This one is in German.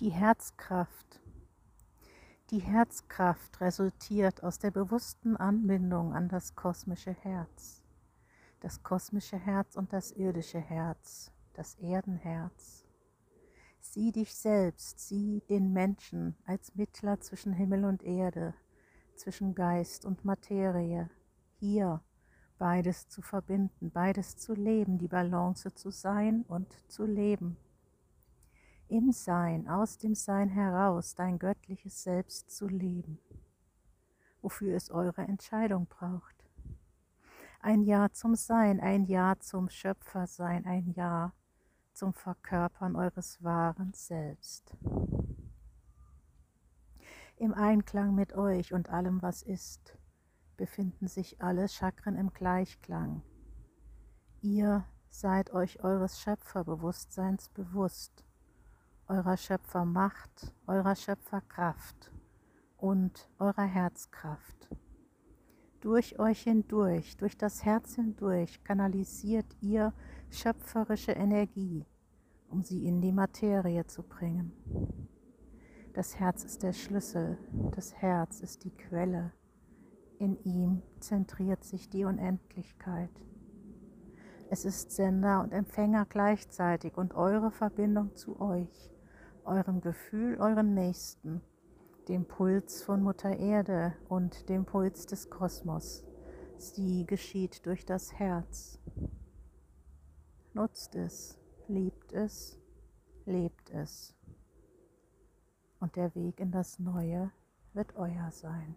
Die Herzkraft. Die Herzkraft resultiert aus der bewussten Anbindung an das kosmische Herz. Das kosmische Herz und das irdische Herz, das Erdenherz. Sieh dich selbst, sieh den Menschen als Mittler zwischen Himmel und Erde, zwischen Geist und Materie, hier beides zu verbinden, beides zu leben, die Balance zu sein und zu leben. Im Sein, aus dem Sein heraus dein göttliches Selbst zu leben, wofür es eure Entscheidung braucht. Ein Ja zum Sein, ein Ja zum Schöpfersein, ein Ja zum Verkörpern eures wahren Selbst. Im Einklang mit euch und allem, was ist, befinden sich alle Chakren im Gleichklang. Ihr seid euch eures Schöpferbewusstseins bewusst, eurer Schöpfermacht, eurer Schöpferkraft und eurer Herzkraft. Durch euch hindurch, durch das Herz hindurch kanalisiert ihr schöpferische Energie, um sie in die Materie zu bringen. Das Herz ist der Schlüssel, das Herz ist die Quelle, in ihm zentriert sich die Unendlichkeit. Es ist Sender und Empfänger gleichzeitig und eure Verbindung zu euch, eurem Gefühl, euren Nächsten, dem Puls von Mutter Erde und dem Puls des Kosmos. Sie geschieht durch das Herz. Nutzt es, liebt es, lebt es. Und der Weg in das Neue wird euer sein.